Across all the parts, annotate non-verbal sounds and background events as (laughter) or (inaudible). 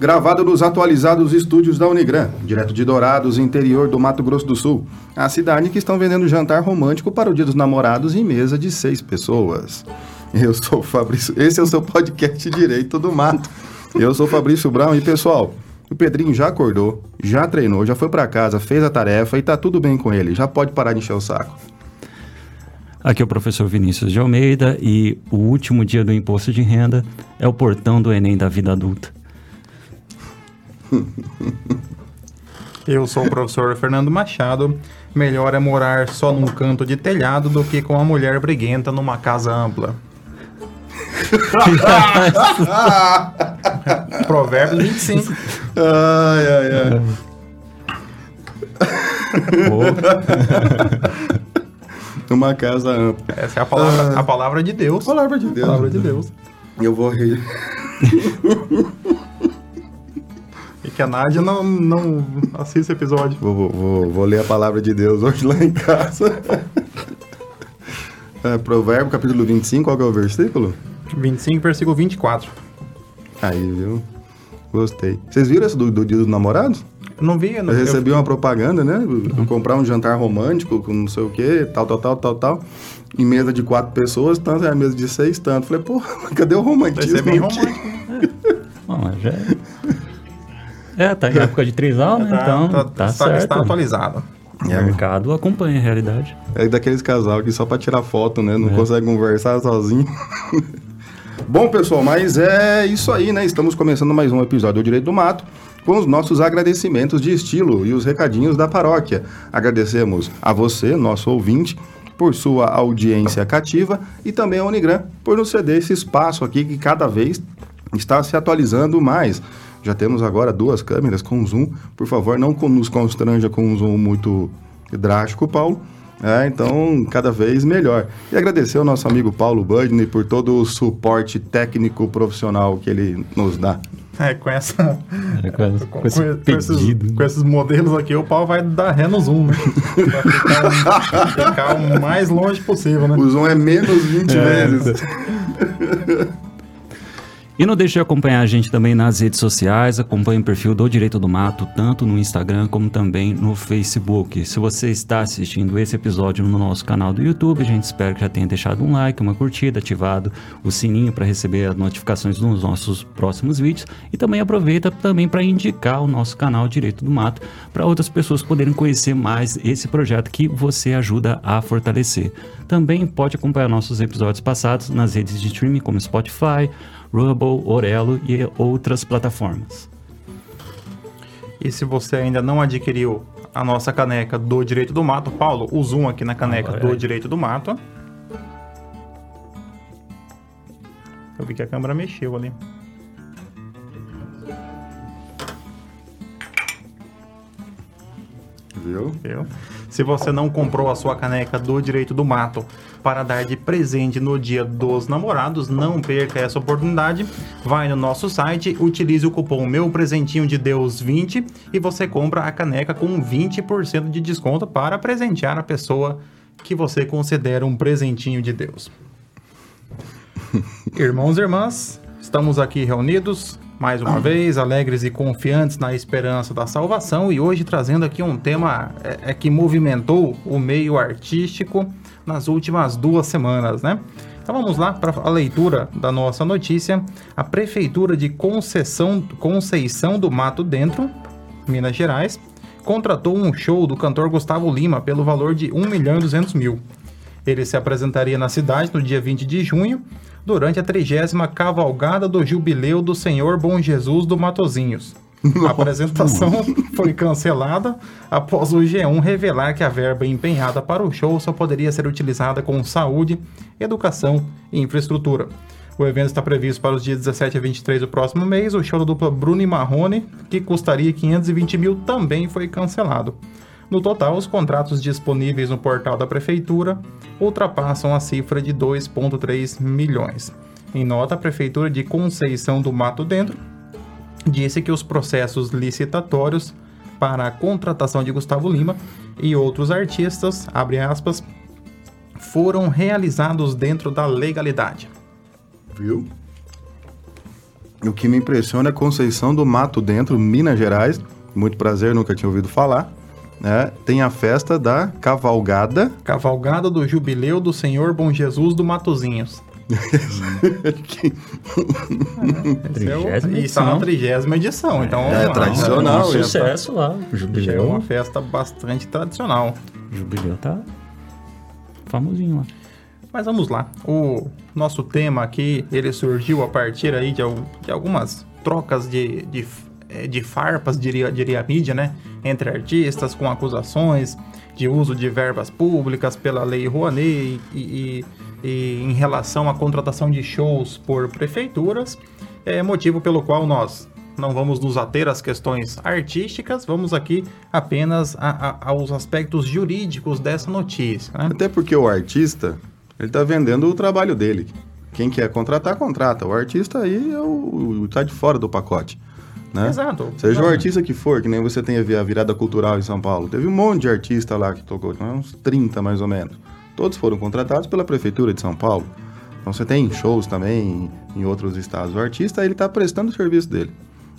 gravado nos atualizados estúdios da Unigran, direto de Dourados, interior do Mato Grosso do Sul. A cidade que estão vendendo jantar romântico para o Dia dos Namorados em mesa de seis pessoas. Eu sou o Fabrício, esse é o seu podcast (laughs) Direito do Mato. Eu sou o Fabrício Brown e pessoal, o Pedrinho já acordou, já treinou, já foi para casa, fez a tarefa e tá tudo bem com ele. Já pode parar de encher o saco. Aqui é o professor Vinícius de Almeida e o último dia do imposto de renda é o portão do Enem da vida adulta. (laughs) Eu sou o professor Fernando Machado. Melhor é morar só num canto de telhado do que com uma mulher briguenta numa casa ampla. (laughs) Provérbio 25. Ai, ai, ai. (laughs) Uma casa ampla. Essa é a palavra, a palavra de Deus. Palavra de Deus. Palavra de Deus. Eu vou rir. E que a Nádia não, não assista esse episódio. Vou, vou, vou, vou ler a palavra de Deus hoje lá em casa. (laughs) É, Provérbio, capítulo 25, qual que é o versículo? 25, versículo 24. Aí, viu? Gostei. Vocês viram esse do, do Dia dos Namorados? Eu não vi, eu não Eu recebi uma propaganda, né? Comprar um jantar romântico com não sei o quê, tal, tal, tal, tal, tal. Em mesa de quatro pessoas, tanto é a mesa de seis, tanto. Falei, pô, mas cadê o Vai romantismo? ser bem romântico. (laughs) Bom, mas já é. É, tá em época de trisal, né? então tá, está, certo. está atualizado. O mercado acompanha a realidade. É daqueles casal que só pra tirar foto, né? Não É. consegue conversar sozinho. (laughs) Bom, pessoal, mas é isso aí, né? Estamos começando mais um episódio do Direito do Mato com os nossos agradecimentos de estilo e os recadinhos da paróquia. Agradecemos a você, nosso ouvinte, por sua audiência cativa e também a Unigran por nos ceder esse espaço aqui que cada vez está se atualizando mais. Já temos agora duas câmeras com zoom. Por favor, não nos constranja com um zoom muito drástico, Paulo. É, então, cada vez melhor. E agradecer ao nosso amigo Paulo Budney por todo o suporte técnico profissional que ele nos dá. É, com essa. É, com, esse- Com, com esse com esses, com esses modelos aqui, o pau vai dar ré no zoom, né? Vai ficar, (laughs) ficar o mais longe possível, né? O zoom é menos 20 É, vezes. (laughs) E não deixe de acompanhar a gente também nas redes sociais. Acompanhe o perfil do Direito do Mato, tanto no Instagram como também no Facebook. Se você está assistindo esse episódio no nosso canal do YouTube, a gente espera que já tenha deixado um like, uma curtida, ativado o sininho para receber as notificações dos nossos próximos vídeos. E também aproveita também para indicar o nosso canal Direito do Mato para outras pessoas poderem conhecer mais esse projeto que você ajuda a fortalecer. Também pode acompanhar nossos episódios passados nas redes de streaming como Spotify, Rubble, Orelo e outras plataformas. E se você ainda não adquiriu a nossa caneca do Direito do Mato, Paulo, o zoom aqui na caneca Agora do é. Direito do Mato. Eu vi que a câmera mexeu ali. Viu? Viu? Se você não comprou a sua caneca do Direito do Mato para dar de presente no dia dos namorados, não perca essa oportunidade. Vai no nosso site, utilize o cupom Meu Presentinho de Deus 20 e você compra a caneca com 20% de desconto para presentear a pessoa que você considera um presentinho de Deus. (laughs) Irmãos e irmãs, estamos aqui reunidos mais uma vez, alegres e confiantes na esperança da salvação e hoje trazendo aqui um tema é, é que movimentou o meio artístico nas últimas duas semanas, né? Então vamos lá para a leitura da nossa notícia. A Prefeitura de Conceição, Conceição do Mato Dentro, Minas Gerais, contratou um show do cantor Gustavo Lima pelo valor de 1 milhão e 200 mil. Ele se apresentaria na cidade no dia 20 de junho, durante a 30 Cavalgada do Jubileu do Senhor Bom Jesus do Matozinhos. A apresentação foi cancelada após o G1 revelar que a verba empenhada para o show só poderia ser utilizada com saúde, educação e infraestrutura. O evento está previsto para os dias 17 a 23 do próximo mês. O show da dupla Bruno e Marrone, que custaria 520 mil, também foi cancelado. No total, os contratos disponíveis no portal da Prefeitura ultrapassam a cifra de 2,3 milhões. Em nota, a Prefeitura de Conceição do Mato Dentro disse que os processos licitatórios para a contratação de Gustavo Lima e outros artistas, abre aspas, foram realizados dentro da legalidade. Viu? O que me impressiona é Conceição do Mato Dentro, Minas Gerais. Muito prazer, nunca tinha ouvido falar. Né? Tem a festa da Cavalgada. Cavalgada do Jubileu do Senhor Bom Jesus do Matozinhos. (laughs) É E está na trigésima edição, então... É, uma- tradicional, um já tá. sucesso lá. O Já é Jubileu. uma festa bastante tradicional. Jubileu tá famosinho lá. Mas vamos lá. O nosso tema aqui, ele surgiu a partir aí de, de algumas trocas de, de, de farpas, diria, diria a mídia, né? Entre artistas com acusações de uso de verbas públicas pela Lei Rouanet e, e- e em relação à contratação de shows por prefeituras. É motivo pelo qual nós não vamos nos ater às questões artísticas, vamos aqui apenas a- a- aos aspectos jurídicos dessa notícia, né? Até porque o artista, ele tá vendendo o trabalho dele. Quem quer contratar, contrata. O artista aí é o, o- tá de fora do pacote. Né? Exato. Seja o artista que for, que nem você tem a vi- a virada cultural em São Paulo. Teve um monte de artista lá que tocou, né, uns 30 mais ou menos. Todos foram contratados pela Prefeitura de São Paulo. Então você tem shows também em outros estados. O artista, ele está prestando o serviço dele.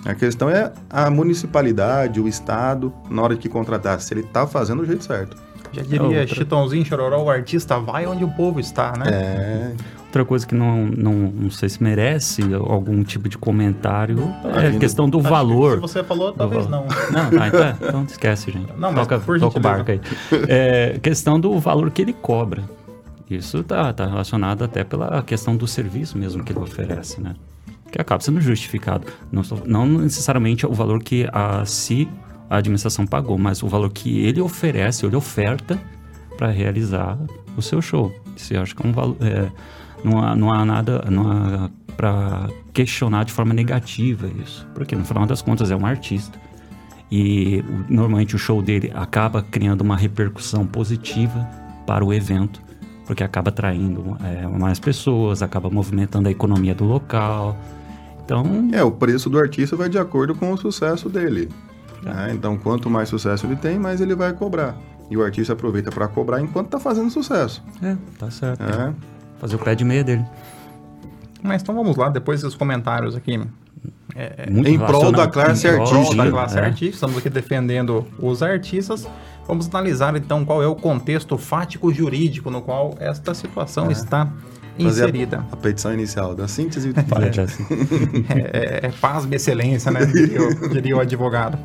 A questão é a municipalidade, o estado, na hora que contratar, se ele está fazendo o jeito certo. Já diria outra. Chitãozinho Chororó, o artista vai onde o povo está, né? É, Outra coisa que não, não, não sei se merece algum tipo de comentário é a questão do Acho que valor. Se você falou, talvez não. (laughs) Não, tá, então, então esquece, gente. Não, mas toca, toca o barco aí. É, questão do valor que ele cobra. Isso tá, tá relacionado até pela questão do serviço mesmo que ele oferece, né? Que acaba sendo justificado. Não, não necessariamente o valor que a si a administração pagou, mas o valor que ele oferece, ele oferta para realizar o seu show. Isso eu acho que é um valor. é, não, há, não há nada não há para questionar de forma negativa isso. Porque no final das contas é um artista. E normalmente o show dele acaba criando uma repercussão positiva para o evento, porque acaba atraindo é, mais pessoas, acaba movimentando a economia do local. Então, é, o preço do artista vai de acordo com o sucesso dele. né? Então, quanto mais sucesso ele tem, mais ele vai cobrar. E o artista aproveita para cobrar enquanto está fazendo sucesso. é, tá certo. né? Fazer o pé de meia dele. Mas então vamos lá, depois dos comentários aqui. Muito Em prol da classe em prol artística. da classe é. artística, estamos aqui defendendo os artistas. Vamos analisar então qual é o contexto fático jurídico no qual esta situação está Fazer a- inserida. A, petição inicial da síntese. (laughs) É, é, é pasme excelência, né? Diria, diria o advogado.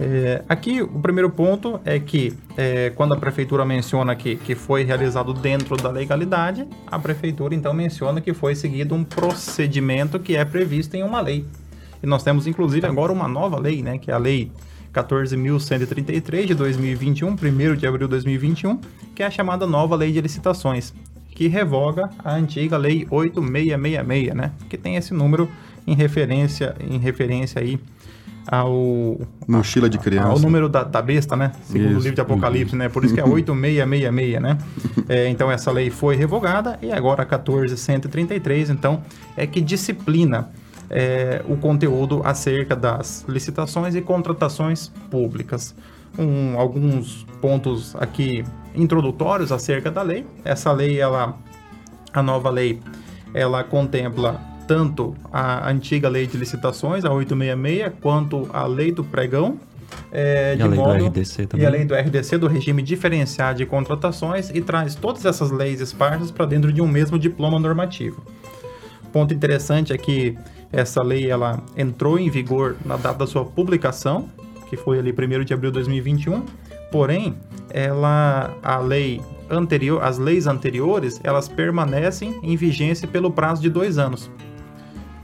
É, aqui, o primeiro ponto é que, é, quando a prefeitura menciona que, que foi realizado dentro da legalidade, a prefeitura então menciona que foi seguido um procedimento que é previsto em uma lei. E nós temos, inclusive, agora uma nova lei, né? Que é a Lei 14.133 de 2021, 1 de abril de 2021, que é a chamada nova Lei de Licitações, que revoga a antiga Lei 8666, né? Que tem esse número em referência, em referência aí ao, Mochila de criança. ao número da, da besta, né? Segundo Isso. o livro de Apocalipse, né? Por isso que é (laughs) 8666, né? (laughs) É, então essa lei foi revogada e agora a 14133, então, é que disciplina é, o conteúdo acerca das licitações e contratações públicas. Um, alguns pontos aqui introdutórios acerca da lei. Essa lei, ela, a nova lei, ela contempla tanto a antiga lei de licitações, a 866, quanto a lei do pregão. é, E a lei do modo- RDC E a lei do RDC, do regime diferenciado de contratações, e traz todas essas leis esparsas para dentro de um mesmo diploma normativo. Ponto interessante é que essa lei ela entrou em vigor na data da sua publicação, que foi ali 1 de abril de 2021. Porém, ela a lei anterior, as leis anteriores, elas permanecem em vigência pelo prazo de dois anos.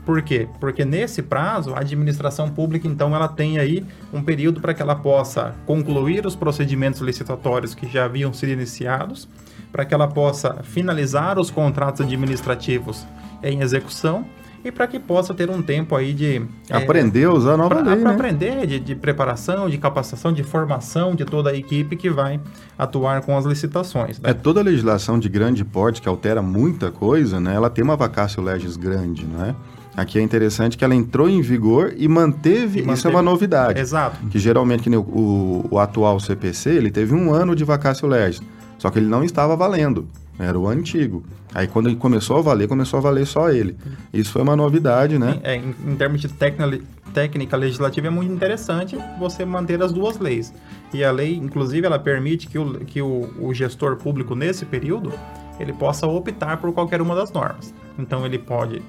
Por quê? Porque nesse prazo, a administração pública, então, ela tem aí um período para que ela possa concluir os procedimentos licitatórios que já haviam sido iniciados, para que ela possa finalizar os contratos administrativos em execução e para que possa ter um tempo aí de... é, Aprender a usar a nova para lei, né? aprender de, de preparação, de capacitação, de formação de toda a equipe que vai atuar com as licitações. né? É toda legislação de grande porte que altera muita coisa, né? Ela tem uma vacácio legis grande, não é? Aqui é interessante que ela entrou em vigor e manteve, E isso é manteve- uma novidade. Exato. Que geralmente que o, o, o atual CPC, ele teve um ano de vacácio legis, só que ele não estava valendo. Era o antigo. Aí quando ele começou a valer, começou a valer só ele. Isso foi uma novidade, né? É, em, em termos de técnica, técnica legislativa é muito interessante você manter as duas leis. E a lei, inclusive, ela permite que o, que o, o gestor público nesse período ele possa optar por qualquer uma das normas. Então ele pode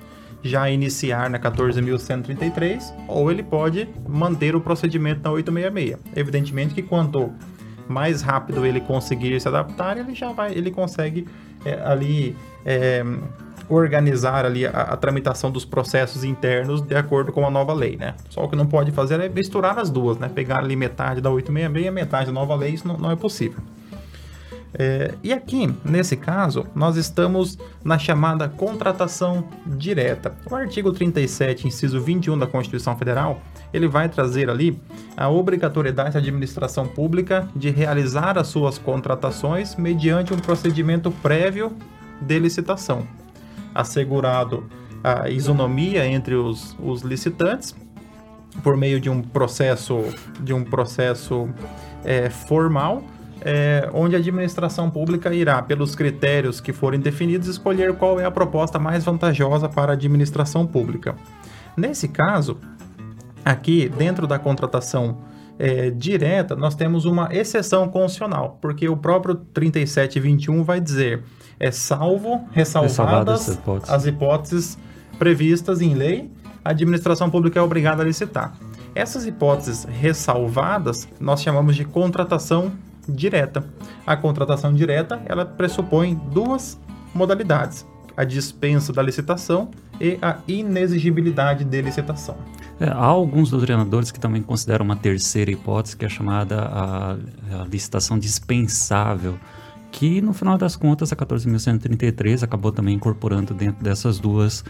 já iniciar na 14.133 ou ele pode manter o procedimento na 866. Evidentemente que quanto mais rápido ele conseguir se adaptar, ele já vai, ele consegue é, ali é, organizar ali a, a, tramitação dos processos internos de acordo com a nova lei, né? Só o que não pode fazer é misturar as duas, né? Pegar ali metade da 866 e metade da nova lei, isso não, não é possível. É, e aqui, nesse caso, nós estamos na chamada contratação direta. O artigo 37, inciso 21 da Constituição Federal, ele vai trazer ali a obrigatoriedade da administração pública de realizar as suas contratações mediante um procedimento prévio de licitação, assegurado a isonomia entre os, os licitantes por meio de um processo de um processo é, formal é, onde a administração pública irá, pelos critérios que forem definidos, escolher qual é a proposta mais vantajosa para a administração pública. Nesse caso, aqui dentro da contratação é, direta, nós temos uma exceção constitucional, porque o próprio 3721 vai dizer é salvo, ressalvadas, hipóteses. as hipóteses previstas em lei, a administração pública é obrigada a licitar. Essas hipóteses ressalvadas nós chamamos de contratação direta. A contratação direta, ela pressupõe duas modalidades: a dispensa da licitação e a inexigibilidade de licitação. É, há alguns doutrinadores que também consideram uma terceira hipótese, que é chamada a, a licitação dispensável, que no final das contas a 14.133 acabou também incorporando dentro dessas duas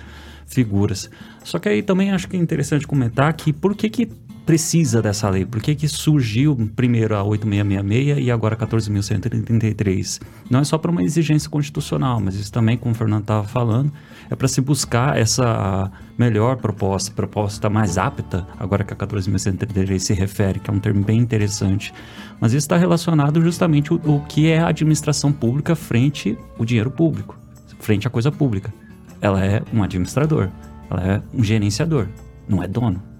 figuras. Só que aí também acho que é interessante comentar que por que, que precisa dessa lei? Por que, que surgiu primeiro a 8666 e agora a 14.133? Não é só para uma exigência constitucional, mas isso também, como o Fernando estava falando, é para se buscar essa melhor proposta, proposta mais apta, agora que a 14.133 se refere, que é um termo bem interessante. Mas isso está relacionado justamente o, o que é a administração pública frente ao dinheiro público, frente à coisa pública. Ela é um administrador, ela é um gerenciador, não é dono.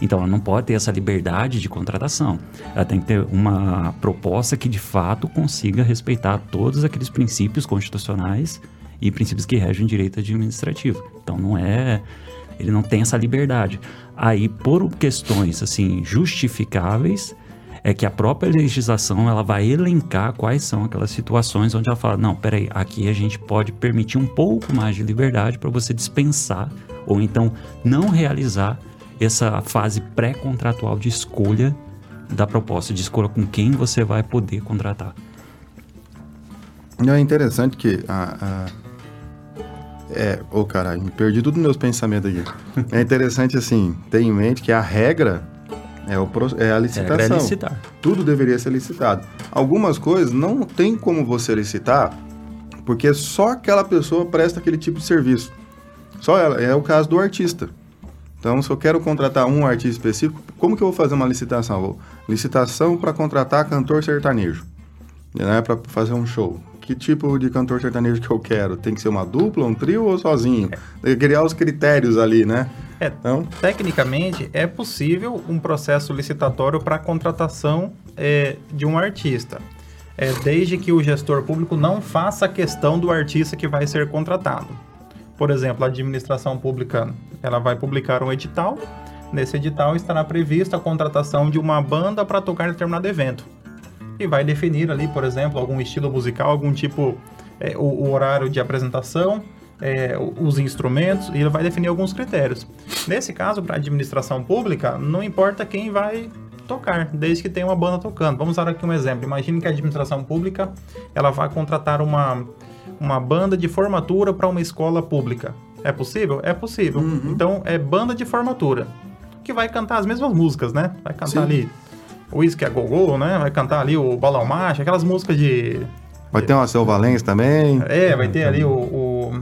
Então ela não pode ter essa liberdade de contratação. Ela tem que ter uma proposta que de fato consiga respeitar todos aqueles princípios constitucionais e princípios que regem o direito administrativo. Então não é ele não tem essa liberdade. Aí por questões assim justificáveis é que a própria legislação ela vai elencar quais são aquelas situações onde ela fala, não, peraí, aqui a gente pode permitir um pouco mais de liberdade para você dispensar ou então não realizar essa fase pré-contratual de escolha da proposta, de escolha com quem você vai poder contratar. É interessante que a, a... É, ô oh, caralho, me perdi tudo meus pensamentos aqui. É interessante, assim, ter em mente que a regra é, o, é a licitação. É licitar. Tudo deveria ser licitado. Algumas coisas não tem como você licitar, porque só aquela pessoa presta aquele tipo de serviço. Só ela. É o caso do artista. Então, se eu quero contratar um artista específico, como que eu vou fazer uma licitação? Vou, licitação para contratar cantor sertanejo, né, para fazer um show. Que tipo de cantor sertanejo que eu quero? Tem que ser uma dupla, um trio ou sozinho? É. Criar os critérios ali, né? É, então, tecnicamente é possível um processo licitatório para contratação é, de um artista. É, desde que o gestor público não faça a questão do artista que vai ser contratado. Por exemplo, a administração pública ela vai publicar um edital. Nesse edital estará prevista a contratação de uma banda para tocar em determinado evento. E vai definir ali, por exemplo, algum estilo musical, algum tipo, é, o, o, horário de apresentação, é, os instrumentos, e ele vai definir alguns critérios. Nesse caso, para a administração pública, não importa quem vai tocar, desde que tenha uma banda tocando. Vamos dar aqui um exemplo. Imagine que a administração pública ela vai contratar uma uma banda de formatura para uma escola pública. É possível? É possível. Uhum. Então, é banda de formatura. Que vai cantar as mesmas músicas, né? Vai cantar Sim. ali o Whisky a Gogô, né? Vai cantar ali o Balão Macho, aquelas músicas de... Vai ter uma Seu Valens também. É, vai ter ali o, o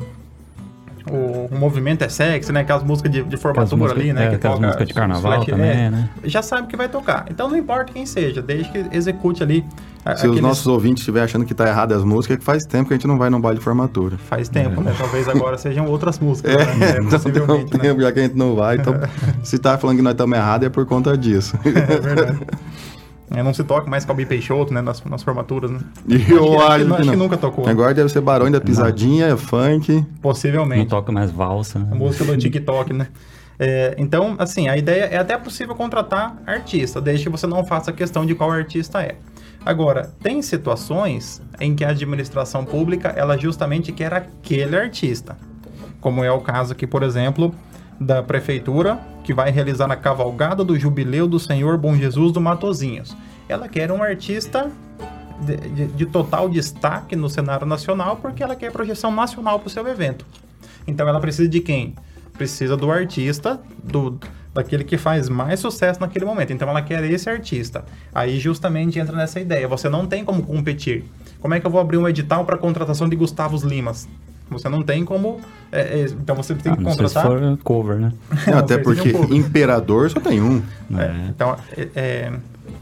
o, o, movimento é sexy, né? Aquelas músicas de, de formatura músicas, ali, né? É, que aquelas toca, músicas de carnaval flash, também, é, né? Já sabe que vai tocar. Então não importa quem seja, desde que execute ali A- Se os aqueles- nossos ouvintes estiverem achando que tá errado as músicas, é que faz tempo que a gente não vai num baile de formatura. Faz tempo, né? Talvez agora sejam outras músicas, É, né? (laughs) É, então tem um possivelmente, né? tempo já que a gente não vai, então (laughs) se tá falando que nós estamos errados é por conta disso. É verdade. É, não se toca mais Calbi Peixoto, né? Nas, nas formaturas, né? E que- eu acho que acho não- que acho que não. nunca tocou. Agora deve ser Barões da Pisadinha, funk. Não Possivelmente. toca mais valsa. né? A música do TikTok, né? É, então, assim, a ideia é até possível contratar artista, desde que você não faça questão de qual artista é. Agora, tem situações em que a administração pública, ela justamente quer aquele artista. Como é o caso aqui, por exemplo, da prefeitura, que vai realizar a cavalgada do jubileu do Senhor Bom Jesus do Matozinhos. Ela quer um artista de, de- de total destaque no cenário nacional, porque ela quer projeção nacional para o seu evento. Então ela precisa de quem? Precisa do artista, do daquele que faz mais sucesso naquele momento. Então ela quer esse artista. Aí justamente entra nessa ideia. Você não tem como competir. Como é que eu vou abrir um edital para contratação de Gustavos Limas? Você não tem como. é, é, então você tem Ah, que não sei se contratar. for cover, né? Não, até porque um imperador só tem um. (laughs) É, É. então, é, é,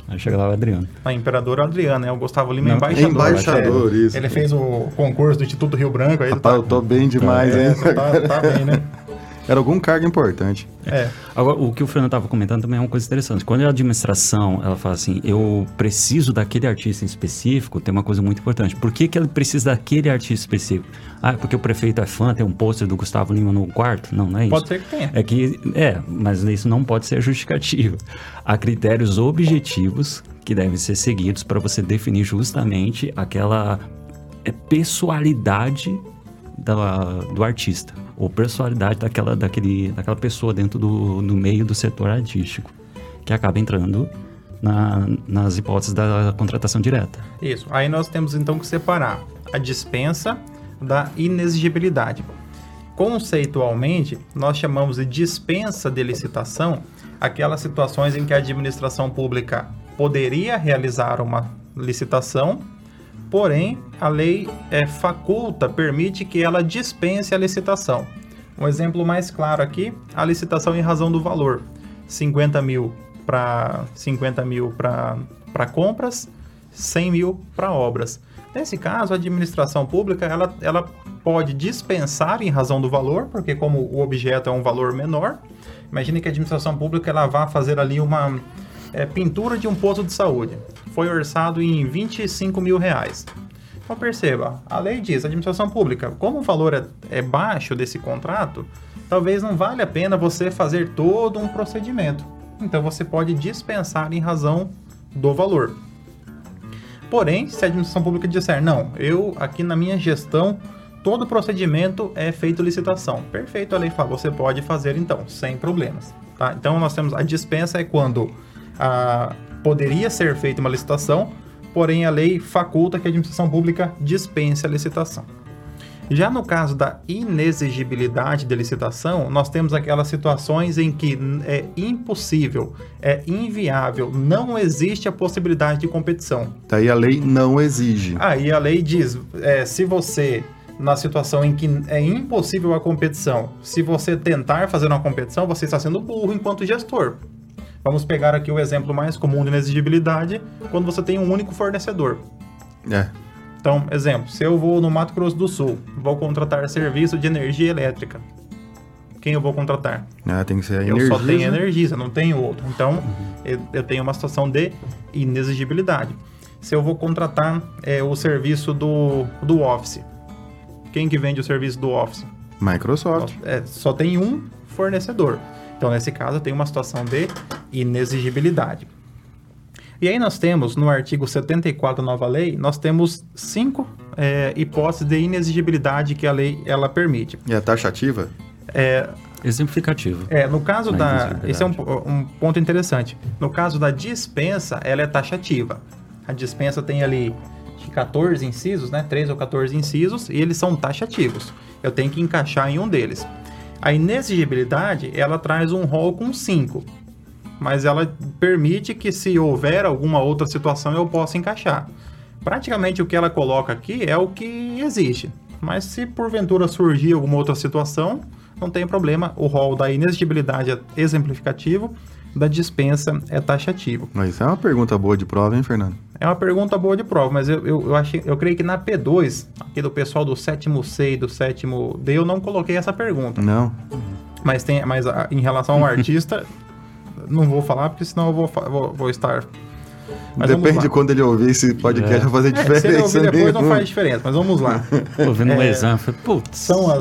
Aí chega lá o Adriano. a Imperador Adriana, é o Gustavo Lima é Não, embaixador. embaixador, É, isso. Ele fez o concurso do Instituto Rio Branco. Aí Rapaz, tá, eu tô bem demais, é, hein? tá, tá bem, né? Era algum cargo importante. É. Agora, o que o Fernando estava comentando também é uma coisa interessante. Quando a administração ela fala assim, eu preciso daquele artista em específico, tem uma coisa muito importante. Por que, que ele precisa daquele artista específico? Ah, porque o prefeito é fã, tem um pôster do Gustavo Lima no quarto? Não, não é isso. Pode ser que tenha. É que, é, mas isso não pode ser justificativo. Há critérios objetivos que devem ser seguidos para você definir justamente aquela é, pessoalidade da- do artista, ou personalidade daquela, daquele, daquela pessoa dentro do, do meio do setor artístico, que acaba entrando na- nas hipóteses da contratação direta. Isso. Aí nós temos então que separar a dispensa da inexigibilidade. Conceitualmente, nós chamamos de dispensa de licitação aquelas situações em que a administração pública poderia realizar uma licitação, porém a lei é, faculta, permite que ela dispense a licitação. Um exemplo mais claro aqui, a licitação em razão do valor. 50 mil para 50 mil para compras, 100 mil para obras. Nesse caso, a administração pública ela, ela pode dispensar em razão do valor, porque como o objeto é um valor menor, imagine que a administração pública ela vá fazer ali uma é, pintura de um posto de saúde. Foi orçado em 25 mil reais. Então perceba, a lei diz, a administração pública, como o valor é, é baixo desse contrato, talvez não vale a pena você fazer todo um procedimento. Então você pode dispensar em razão do valor. Porém, se a administração pública disser, não, eu aqui na minha gestão, todo procedimento é feito licitação. Perfeito, a lei fala, você pode fazer então, sem problemas. Tá? Então nós temos a dispensa é quando ah, poderia ser feita uma licitação, porém a lei faculta que a administração pública dispense a licitação. Já no caso da inexigibilidade de licitação, nós temos aquelas situações em que é impossível, é inviável, não existe a possibilidade de competição. Daí a lei não exige. Aí a lei diz, é, se você, na situação em que é impossível a competição, se você tentar fazer uma competição, você está sendo burro enquanto gestor. Vamos pegar aqui o exemplo mais comum de inexigibilidade, quando você tem um único fornecedor. É. Então, exemplo, se eu vou no Mato Grosso do Sul, vou contratar serviço de energia elétrica. Quem eu vou contratar? É, tem que ser a Eu só tenho energia, não tenho outro. Então, eu, eu tenho uma situação de inexigibilidade. Se eu vou contratar é, o serviço do, do Office, quem que vende o serviço do Office? Microsoft. É, só tem um fornecedor. Então, nesse caso, eu tenho uma situação de inexigibilidade. E aí nós temos, no artigo 74 da nova lei, nós temos cinco é, hipóteses de inexigibilidade que a lei ela permite. E a taxativa? É, Exemplificativo. é, no caso da. Esse é um, um ponto interessante. No caso da dispensa, ela é taxativa. A dispensa tem ali acho que 14 incisos, né? 13 ou 14 incisos, e eles são taxativos. Eu tenho que encaixar em um deles. A inexigibilidade, ela traz um rol com 5. Mas ela permite que, se houver alguma outra situação, eu possa encaixar. Praticamente o que ela coloca aqui é o que existe. Mas se porventura surgir alguma outra situação, não tem problema. O rol da inexigibilidade é exemplificativo, da dispensa é taxativo. Mas é uma pergunta boa de prova, hein, Fernando? É uma pergunta boa de prova, mas eu, eu, eu, achei, eu creio que na P2, aqui do pessoal do sétimo C e do sétimo D, eu não coloquei essa pergunta. Não. Mas, tem, mas a, em relação ao (laughs) artista, não vou falar, porque senão eu vou, vou, vou estar mas Depende de quando ele ouvir esse podcast, é. vai fazer diferença. É, se ele ouvir depois, não faz diferença, mas vamos lá. Ouvindo é, um exame, putz. São as,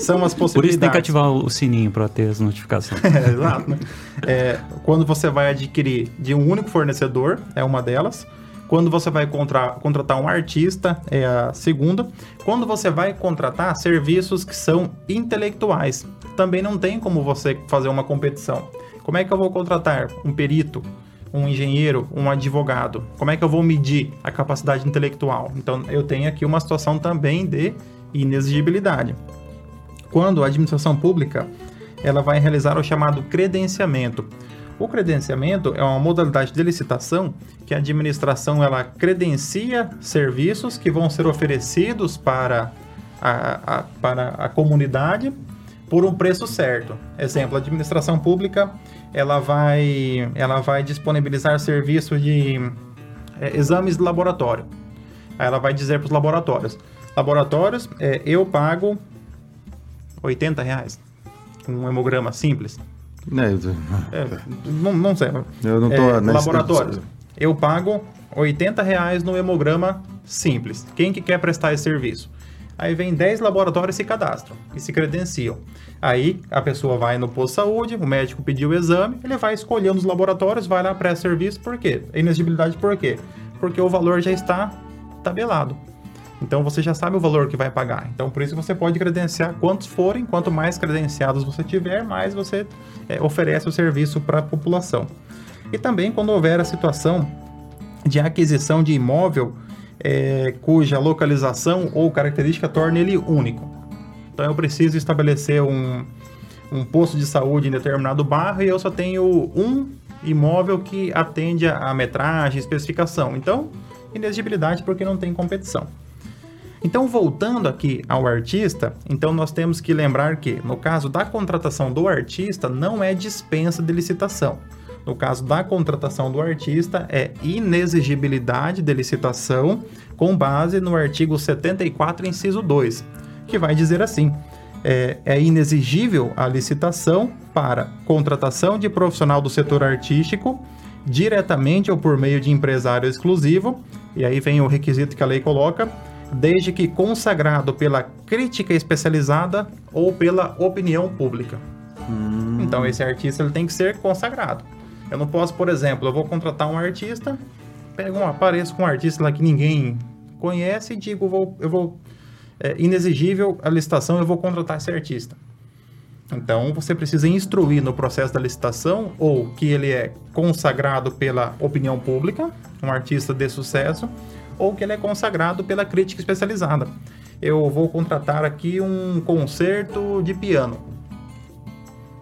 são as possibilidades. Por isso tem que ativar o sininho para ter as notificações. (laughs) é, exato. Né? É, quando você vai adquirir de um único fornecedor, é uma delas. Quando você vai contra, contratar um artista, é a segunda. Quando você vai contratar serviços que são intelectuais, também não tem como você fazer uma competição. Como é que eu vou contratar um perito? Um engenheiro, um advogado? Como é que eu vou medir a capacidade intelectual? Então, eu tenho aqui uma situação também de inexigibilidade. Quando a administração pública ela vai realizar o chamado credenciamento. O credenciamento é uma modalidade de licitação que a administração ela credencia serviços que vão ser oferecidos para a, a, para a comunidade por um preço certo. Exemplo, a administração pública ela vai, ela vai disponibilizar serviço de é, exames de laboratório. Aí ela vai dizer para os laboratórios: laboratórios, é, eu pago 80 reais. Um hemograma simples. É, é, não, não sei. Eu não tô é, laboratórios. Eu pago 80 reais no hemograma simples. Quem que quer prestar esse serviço? Aí vem 10 laboratórios se cadastram e se credenciam. Aí a pessoa vai no posto de saúde, o médico pediu o exame, ele vai escolhendo os laboratórios, vai lá para serviço, por quê? Inexigibilidade por quê? Porque o valor já está tabelado. Então você já sabe o valor que vai pagar. Então por isso você pode credenciar quantos forem, quanto mais credenciados você tiver, mais você é, oferece o serviço para a população. E também quando houver a situação de aquisição de imóvel é, cuja localização ou característica torne ele único. Então eu preciso estabelecer um, um posto de saúde em determinado bairro e eu só tenho um imóvel que atende a metragem, especificação. Então, inexigibilidade porque não tem competição. Então, voltando aqui ao artista, então nós temos que lembrar que, no caso da contratação do artista, não é dispensa de licitação. No caso da contratação do artista, é inexigibilidade de licitação com base no artigo 74, inciso 2, que vai dizer assim: é, é inexigível a licitação para contratação de profissional do setor artístico diretamente ou por meio de empresário exclusivo, e aí vem o requisito que a lei coloca, desde que consagrado pela crítica especializada ou pela opinião pública. Hum. Então esse artista ele tem que ser consagrado. Eu não posso, por exemplo, eu vou contratar um artista, pego um, apareço com um artista lá que ninguém conhece e digo, vou, eu vou, é inexigível a licitação, eu vou contratar esse artista. Então, você precisa instruir no processo da licitação ou que ele é consagrado pela opinião pública, um artista de sucesso, ou que ele é consagrado pela crítica especializada. Eu vou contratar aqui um concerto de piano.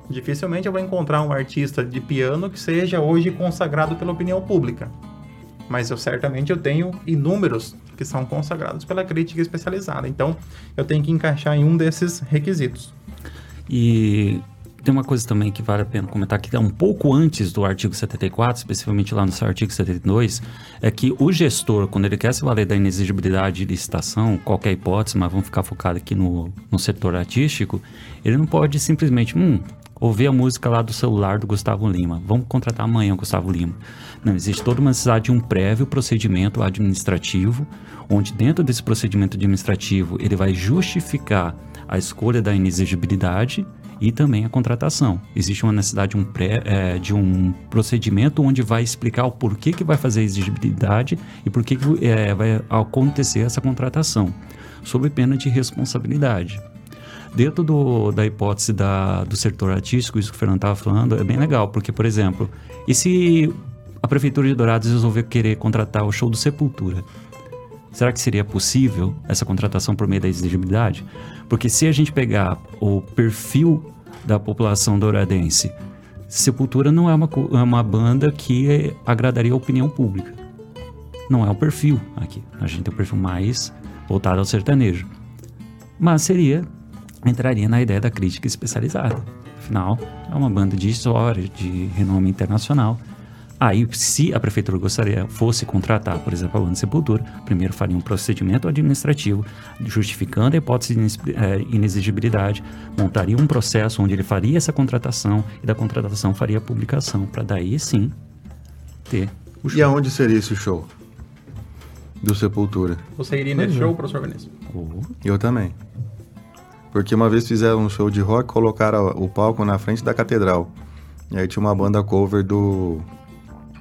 Dificilmente eu vou encontrar um artista de piano que seja hoje consagrado pela opinião pública. Mas eu certamente eu tenho inúmeros que são consagrados pela crítica especializada. Então, eu tenho que encaixar em um desses requisitos. E tem uma coisa também que vale a pena comentar, que é um pouco antes do artigo 74, especificamente lá no seu artigo 72, é que o gestor, quando ele quer se valer da inexigibilidade de licitação, qualquer hipótese, mas vamos ficar focado aqui no, no setor artístico, ele não pode simplesmente, hum, ouvir a música lá do celular do Gustavo Lima. Vamos contratar amanhã o Gustavo Lima. Não, existe toda uma necessidade de um prévio procedimento administrativo, onde dentro desse procedimento administrativo ele vai justificar a escolha da inexigibilidade e também a contratação. Existe uma necessidade de um, pré, é, de um procedimento onde vai explicar o porquê que vai fazer a exigibilidade e por que, é, vai acontecer essa contratação, sob pena de responsabilidade. Dentro do, da hipótese da, do setor artístico, isso que o Fernando estava falando, é bem legal, porque, por exemplo, e se a Prefeitura de Dourados resolver querer contratar o show do Sepultura? Será que seria possível essa contratação por meio da exigibilidade? Porque se a gente pegar o perfil da população douradense, Sepultura não é uma, é uma banda que agradaria a opinião pública. Não é o perfil aqui. A gente tem um perfil mais voltado ao sertanejo. Mas seria entraria na ideia da crítica especializada. Afinal, é uma banda de história, de renome internacional. Aí, se a prefeitura gostaria, fosse contratar, por exemplo, a banda Sepultura, primeiro faria um procedimento administrativo justificando a hipótese de eh, inexigibilidade, montaria um processo onde ele faria essa contratação e da contratação faria a publicação, para daí sim ter o E show. aonde seria esse show? Do Sepultura. Você iria nesse show, professor Vinícius? Oh, Eu também. Porque uma vez fizeram um show de rock, colocaram o palco na frente da catedral. E aí tinha uma banda cover do.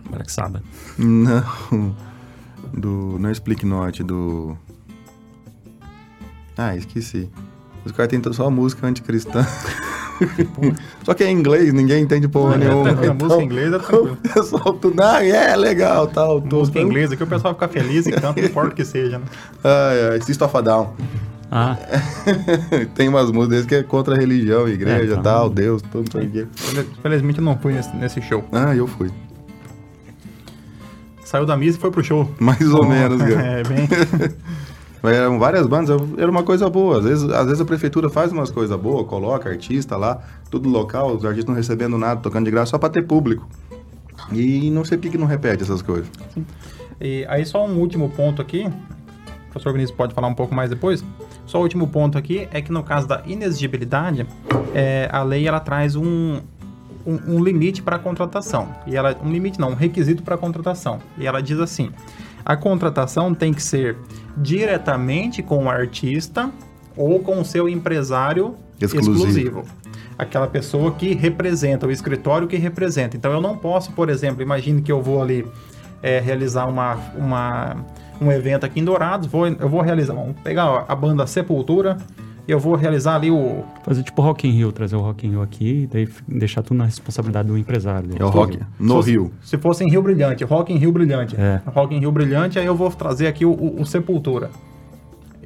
Black Sabbath. Não. Do. Não é Slipknot, do. Ah, esqueci. Os caras tentam só música anticristã. (laughs) só que é em inglês, ninguém entende porra É, nenhuma. tranquilo, a música em inglês é (laughs) tranquilo. O pessoal tudo, ah, é legal, tal. Música em inglês aqui o pessoal fica feliz e canta, não importa o que seja, né? Ai, ai, System of a Down. Ah, (laughs) Tem umas músicas que é contra a religião, igreja, É, tá. tal, Deus, tudo isso aqui. Fel- Felizmente eu não fui nesse, nesse show. Ah, eu fui. Saiu da missa e foi pro show. Mais ou menos, cara. (laughs) É, bem. Mas (laughs) eram várias bandas, era uma coisa boa. Às vezes, às vezes a prefeitura faz umas coisas boas, coloca artista lá, tudo local, os artistas não recebendo nada, tocando de graça só pra ter público. E não sei por que não repete essas coisas. E aí só um último ponto aqui, o professor Vinícius pode falar um pouco mais depois. Só o último ponto aqui é que no caso da inexigibilidade, é, a lei ela traz um, um, um limite para a contratação. E ela, um limite não, um requisito para a contratação. E ela diz assim: a contratação tem que ser diretamente com o artista ou com o seu empresário Exclusivo. exclusivo. Aquela pessoa que representa, o escritório que representa. Então eu não posso, por exemplo, imagine que eu vou ali é, realizar uma, uma, um evento aqui em Dourados, vou, eu vou realizar, vamos pegar a banda Sepultura, e eu vou realizar ali o, fazer tipo Rock in Rio, trazer o Rock in Rio aqui e daí deixar tudo na responsabilidade do empresário. É o rock no se- Rio. Se fosse em Rio Brilhante, Rock em Rio Brilhante. É. Rock em Rio Brilhante, aí eu vou trazer aqui o, o- o Sepultura.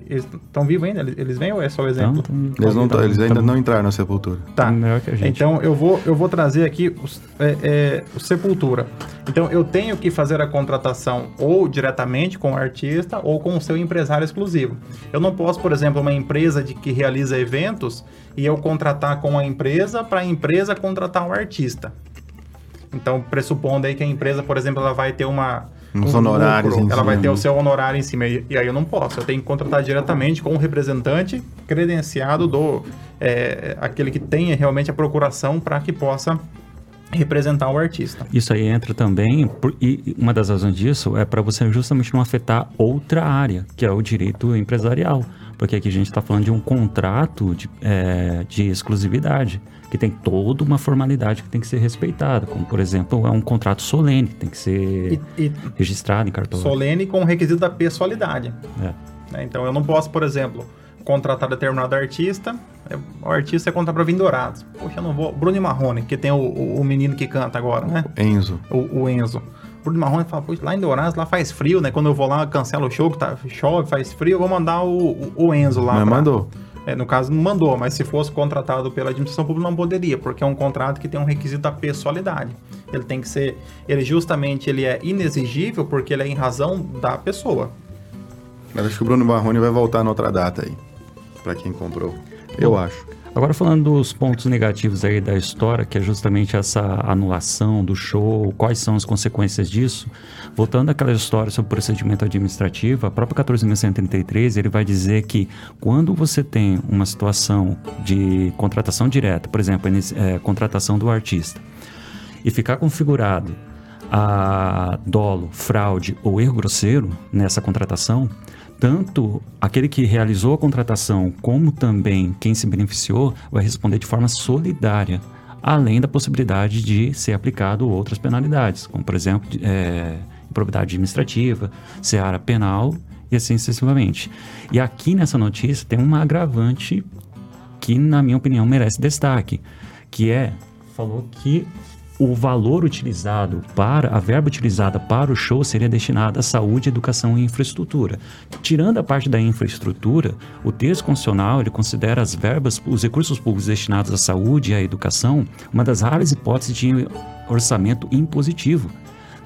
Eles estão vivos ainda? Eles, vêm ou é só o exemplo? Então, Eles, não, tá- eles ainda tá- não entraram na sepultura. Tá. melhor que a gente. Então eu vou, eu vou trazer aqui os, é, é, o Sepultura. Então eu tenho que fazer a contratação ou diretamente com o artista ou com o seu empresário exclusivo. Eu não posso, por exemplo, uma empresa de que realiza eventos e eu contratar com a empresa para a empresa contratar um artista. Então, pressupondo aí que a empresa, por exemplo, ela vai ter uma Uns um honorários lucro, ela vai ter o seu honorário em cima e, e aí eu não posso. Eu tenho que contratar diretamente com o representante credenciado do é, aquele que tenha realmente a procuração para que possa representar o artista. Isso aí entra também, por- e uma das razões disso é para você justamente não afetar outra área, que é o direito empresarial. Porque aqui a gente está falando de um contrato de, é, de exclusividade, que tem toda uma formalidade que tem que ser respeitada. Como, por exemplo, é um contrato solene, que tem que ser E, e registrado em cartório. solene com o requisito da pessoalidade. É. né? Então eu não posso, por exemplo, contratar determinado artista, é, o artista é contratado para vir em Dourados. Poxa, eu não vou. Bruno Marrone, que tem o, o- o menino que canta agora, né? Enzo. o, o Enzo. Bruno Marrone fala, Poxa, lá em Dourados, lá faz frio, né? Quando eu vou lá, cancela o show, que tá, chove, faz frio, eu vou mandar o, o, Enzo lá. Mas pra- mandou. É, no caso, não mandou, mas se fosse contratado pela administração pública, não poderia, porque é um contrato que tem um requisito da pessoalidade. Ele tem que ser, ele justamente, ele é inexigível porque ele é em razão da pessoa. Mas acho que o Bruno Marrone vai voltar noutra data aí. Pra quem comprou. Eu acho. Agora falando dos pontos negativos aí da história, que é justamente essa anulação do show, quais são as consequências disso, voltando àquela história sobre o procedimento administrativo, a própria 14.133, ele vai dizer que quando você tem uma situação de contratação direta, por exemplo, é, contratação do artista, e ficar configurado a dolo, fraude ou erro grosseiro nessa contratação, tanto aquele que realizou a contratação como também quem se beneficiou vai responder de forma solidária, além da possibilidade de ser aplicado outras penalidades, como por exemplo é, improbidade administrativa, seara penal e assim sucessivamente. E aqui nessa notícia tem uma agravante que, na minha opinião, merece destaque, que é, falou que o valor utilizado para, a verba utilizada para o show seria destinada à saúde, educação e infraestrutura. Tirando a parte da infraestrutura, o texto constitucional ele considera as verbas, os recursos públicos destinados à saúde e à educação, uma das raras hipóteses de orçamento impositivo.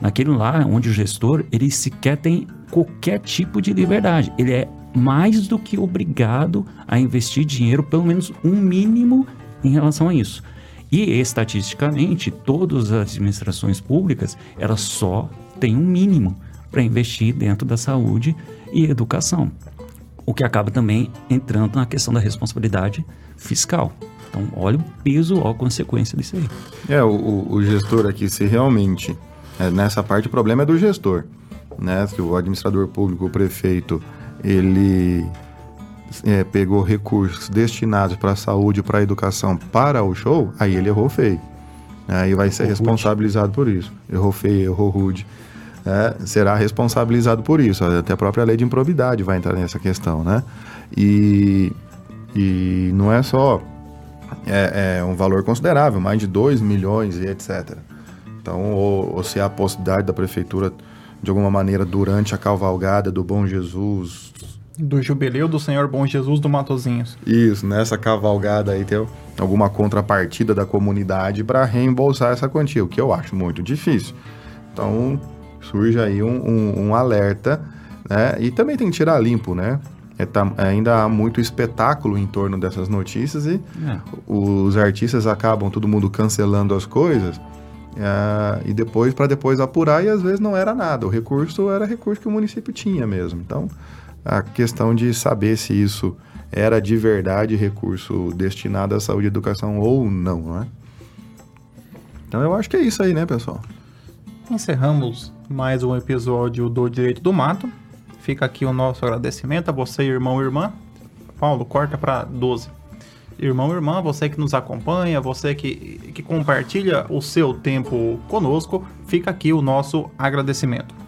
Naquele lá onde o gestor, ele sequer tem qualquer tipo de liberdade. Ele é mais do que obrigado a investir dinheiro, pelo menos um mínimo em relação a isso. E estatisticamente, todas as administrações públicas, elas só têm um mínimo para investir dentro da saúde e educação. O que acaba também entrando na questão da responsabilidade fiscal. Então, olha o peso, olha a consequência disso aí. É, o, o gestor aqui, se realmente. É, nessa parte, o problema é do gestor. Né? Se o administrador público, o prefeito, ele é, pegou recursos destinados para a saúde, para a educação, para o show, aí ele errou feio. Aí vai ser responsabilizado por isso. Errou feio, errou rude. É, será responsabilizado por isso. Até a própria lei de improbidade vai entrar nessa questão, né? E, e não é só é, é um valor considerável, mais de 2 milhões e etc. Então, ou, ou se há a possibilidade da prefeitura, de alguma maneira, durante a cavalgada do Bom Jesus, do jubileu do Senhor Bom Jesus do Matozinhos. Isso, nessa cavalgada aí ter alguma contrapartida da comunidade para reembolsar essa quantia, o que eu acho muito difícil. Então surge aí um, um, um alerta, né? E também tem que tirar limpo, né? É, tá, ainda há muito espetáculo em torno dessas notícias e é. os artistas acabam todo mundo cancelando as coisas é, e depois para depois apurar e às vezes não era nada. O recurso era recurso que o município tinha mesmo. Então a questão de saber se isso era de verdade recurso destinado à saúde e educação ou não, não é? Então eu acho que é isso aí, né, pessoal? Encerramos mais um episódio do Direito do Mato. Fica aqui o nosso agradecimento a você, irmão e irmã. Paulo, corta para 12. Irmão e irmã, você que nos acompanha, você que, que compartilha o seu tempo conosco, fica aqui o nosso agradecimento.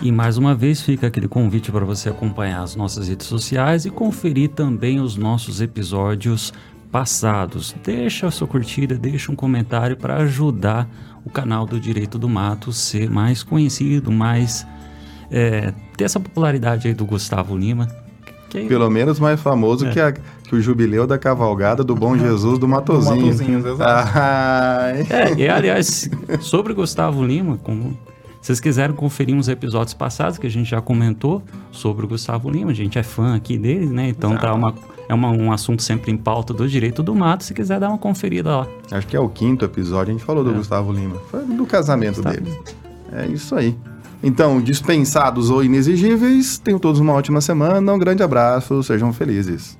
E mais uma vez fica aquele convite para você acompanhar as nossas redes sociais e conferir também os nossos episódios passados. Deixa a sua curtida, deixa um comentário para ajudar o canal do Direito do Mato ser mais conhecido, mais é, ter essa popularidade aí do Gustavo Lima. Que... Pelo menos mais famoso é. que, a, que o jubileu da cavalgada do Bom Jesus do Matozinho. Do Matozinhos, exato. (laughs) é, e aliás, sobre Gustavo Lima, como vocês quiserem conferir uns episódios passados que a gente já comentou sobre o Gustavo Lima, a gente é fã aqui dele, né? Então Exato. tá uma, é uma, um assunto sempre em pauta do direito do mato, se quiser dar uma conferida lá. Acho que é o quinto episódio, a gente falou do é. Gustavo Lima. Foi do casamento dele. É isso aí. Então, dispensados ou inexigíveis, tenham todos uma ótima semana, um grande abraço, sejam felizes.